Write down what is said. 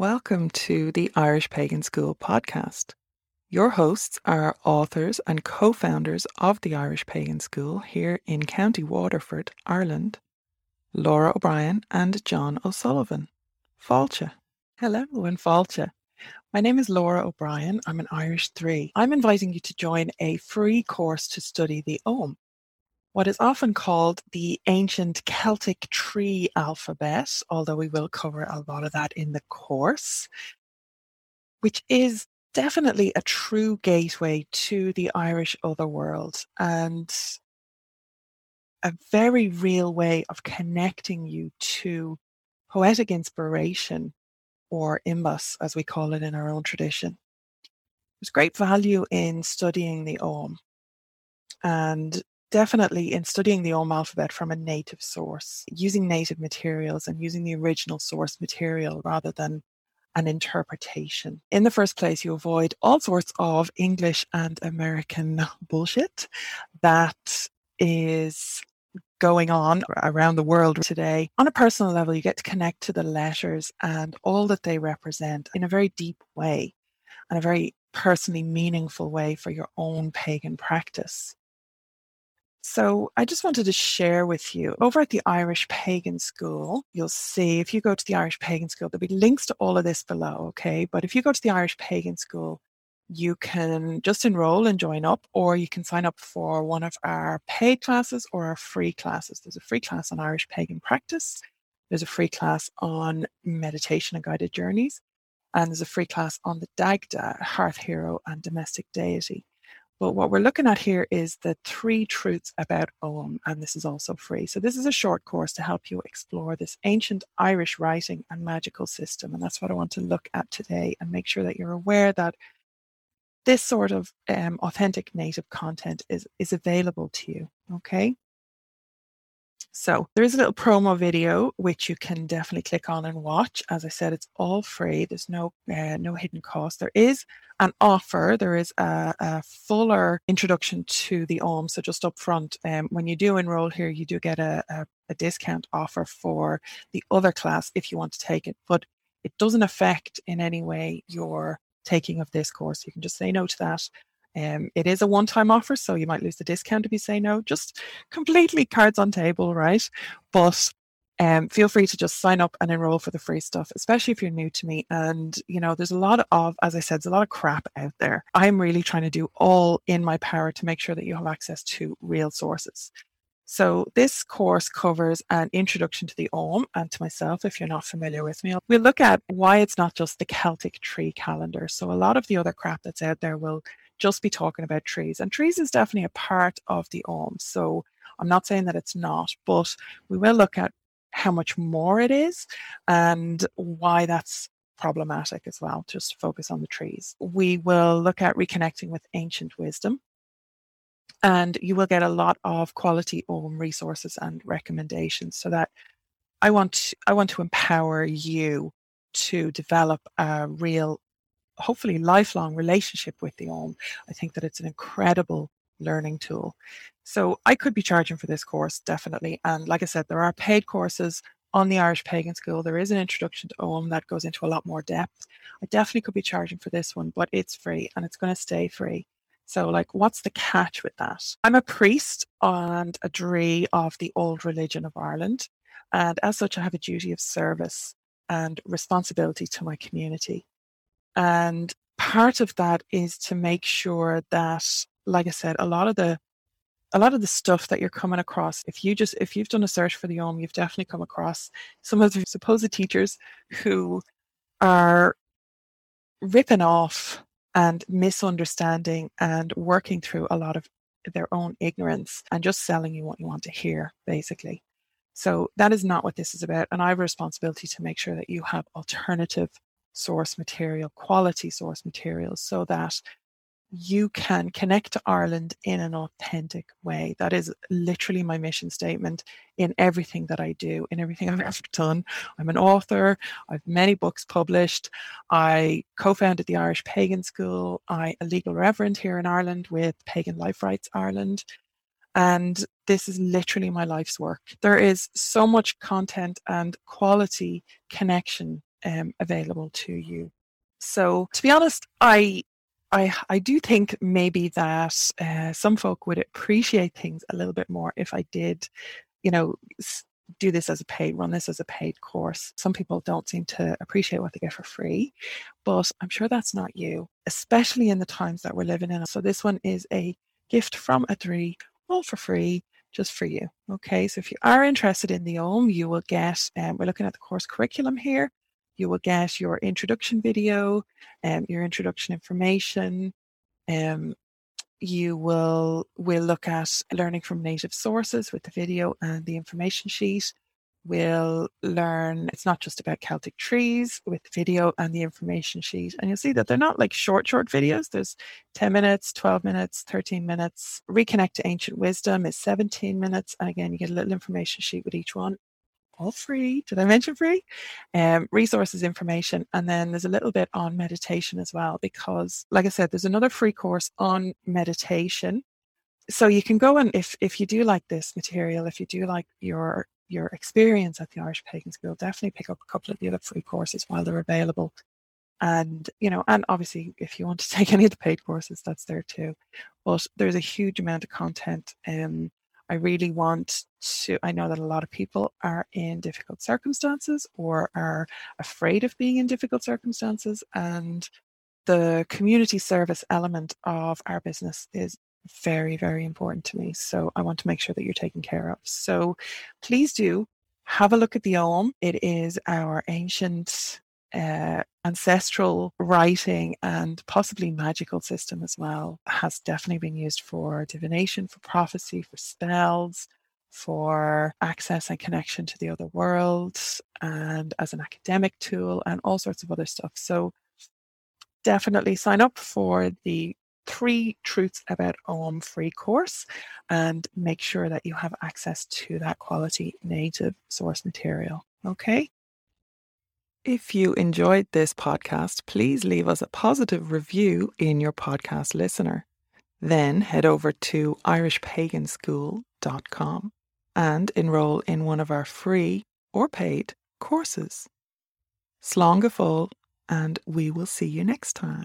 Welcome to the Irish Pagan School podcast. Your hosts are authors and co founders of the Irish Pagan School here in County Waterford, Ireland, Lora O'Brien and Jon O'Sullivan. Fáilte. Hello and Fáilte. My name is Lora O'Brien. I'm an Irish 3. I'm inviting you to join a free course to study the Ogham, what is often called the ancient Celtic tree alphabet, although we will cover a lot of that in the course, which is definitely a true gateway to the Irish otherworld and a very real way of connecting you to poetic inspiration or imbas, as we call it in our own tradition. There's great value in studying the Ogham. And definitely in studying the Ogham alphabet from a native source, using native materials and using the original source material rather than an interpretation. In the first place, you avoid all sorts of English and American bullshit that is going on around the world today. On a personal level, you get to connect to the letters and all that they represent in a very deep way and a very personally meaningful way for your own pagan practice. So I just wanted to share with you over at the Irish Pagan School, you'll see if you go to the Irish Pagan School, there'll be links to all of this below, okay? But if you go to the Irish Pagan School, you can just enroll and join up, or you can sign up for one of our paid classes or our free classes. There's a free class on Irish Pagan Practice, there's a free class on meditation and guided journeys, and there's a free class on the Dagda, Hearth Hero, and Domestic Deity. But what we're looking at here is the three truths about Ogham, and this is also free. So this is a short course to help you explore this ancient Irish writing and magical system. And that's what I want to look at today and make sure that you're aware that this sort of um, authentic native content is, is available to you. Okay. So there is a little promo video which you can definitely click on and watch. As I said, it's all free. There's no uh, no hidden cost. There is an offer. There is a, a fuller introduction to the Ogham. So just up front, um, when you do enroll here, you do get a, a, a discount offer for the other class if you want to take it. But it doesn't affect in any way your taking of this course. You can just say no to that um, it is a one time offer, so you might lose the discount if you say no. Just completely cards on table, right? But um, feel free to just sign up and enroll for the free stuff, especially if you're new to me. And, you know, there's a lot of, as I said, there's a lot of crap out there. I'm really trying to do all in my power to make sure that you have access to real sources. So this course covers an introduction to the Ogham and to myself, if you're not familiar with me. We'll look at why it's not just the Celtic tree calendar. So a lot of the other crap that's out there will just be talking about trees. And trees is definitely a part of the Ogham. So I'm not saying that it's not, but we will look at how much more it is and why that's problematic as well, just focus on the trees. We will look at reconnecting with ancient wisdom. And you will get a lot of quality Ogham resources and recommendations so that I want I want to empower you to develop a real hopefully lifelong relationship with the Ogham. I think that it's an incredible learning tool. So I could be charging for this course, definitely. And like I said, there are paid courses on the Irish Pagan School. There is an introduction to Ogham that goes into a lot more depth. I definitely could be charging for this one, but it's free and it's going to stay free. So, like, what's the catch with that? I'm a priest and a Draoí of the old religion of Ireland. And as such, I have a duty of service and responsibility to my community. And part of that is to make sure that, like I said, a lot of the a lot of the stuff that you're coming across, if you just if you've done a search for the Ogham, you've definitely come across some of the supposed teachers who are ripping off and misunderstanding and working through a lot of their own ignorance and just selling you what you want to hear, basically. So that is not what this is about. And I have a responsibility to make sure that you have alternative source material, quality source material, so that you can connect to Ireland in an authentic way. That is literally my mission statement in everything that I do, in everything I've ever done. I'm an author, I've many books published. I co founded the Irish Pagan School. I a legal reverend here in Ireland with Pagan Life Rights Ireland. And this is literally my life's work. There is so much content and quality connection um, available to you. So, to be honest, I I I do think maybe that uh, some folk would appreciate things a little bit more if I did, you know, do this as a paid, run this as a paid course. Some people don't seem to appreciate what they get for free, but I'm sure that's not you, especially in the times that we're living in. So this one is a gift from a Adri, all for free, just for you. Okay, so if you are interested in the Ogham, you will get, um, we're looking at the course curriculum here. You will get your introduction video, um, your introduction information, um, you will will look at learning from native sources with the video and the information sheet. We'll learn it's not just about Celtic trees with the video and the information sheet. And you'll see that they're not like short, short videos. There's 10 minutes, 12 minutes, 13 minutes. Reconnect to Ancient Wisdom is 17 minutes. And again, you get a little information sheet with each one all free. Did I mention free? Um, resources information. And then there's a little bit on meditation as well, because like I said, there's another free course on meditation. So you can go and if if you do like this material, if you do like your your experience at the Irish Pagan School, definitely pick up a couple of the other free courses while they're available. And you know, and obviously if you want to take any of the paid courses, that's there too. But there's a huge amount of content um I really want to, I know that a lot of people are in difficult circumstances or are afraid of being in difficult circumstances. And the community service element of our business is very, very important to me. So I want to make sure that you're taken care of. So please do have a look at the Ogham. It is our ancient uh, ancestral writing and possibly magical system as well has definitely been used for divination, for prophecy, for spells, for access and connection to the other world, and as an academic tool, and all sorts of other stuff. So definitely sign up for the three truths about Ogham free course and make sure that you have access to that quality native source material. Okay. If you enjoyed this podcast, please leave us a positive review in your podcast listener. Then head over to irishpaganschool.com and enroll in one of our free or paid courses. Slán and we will see you next time.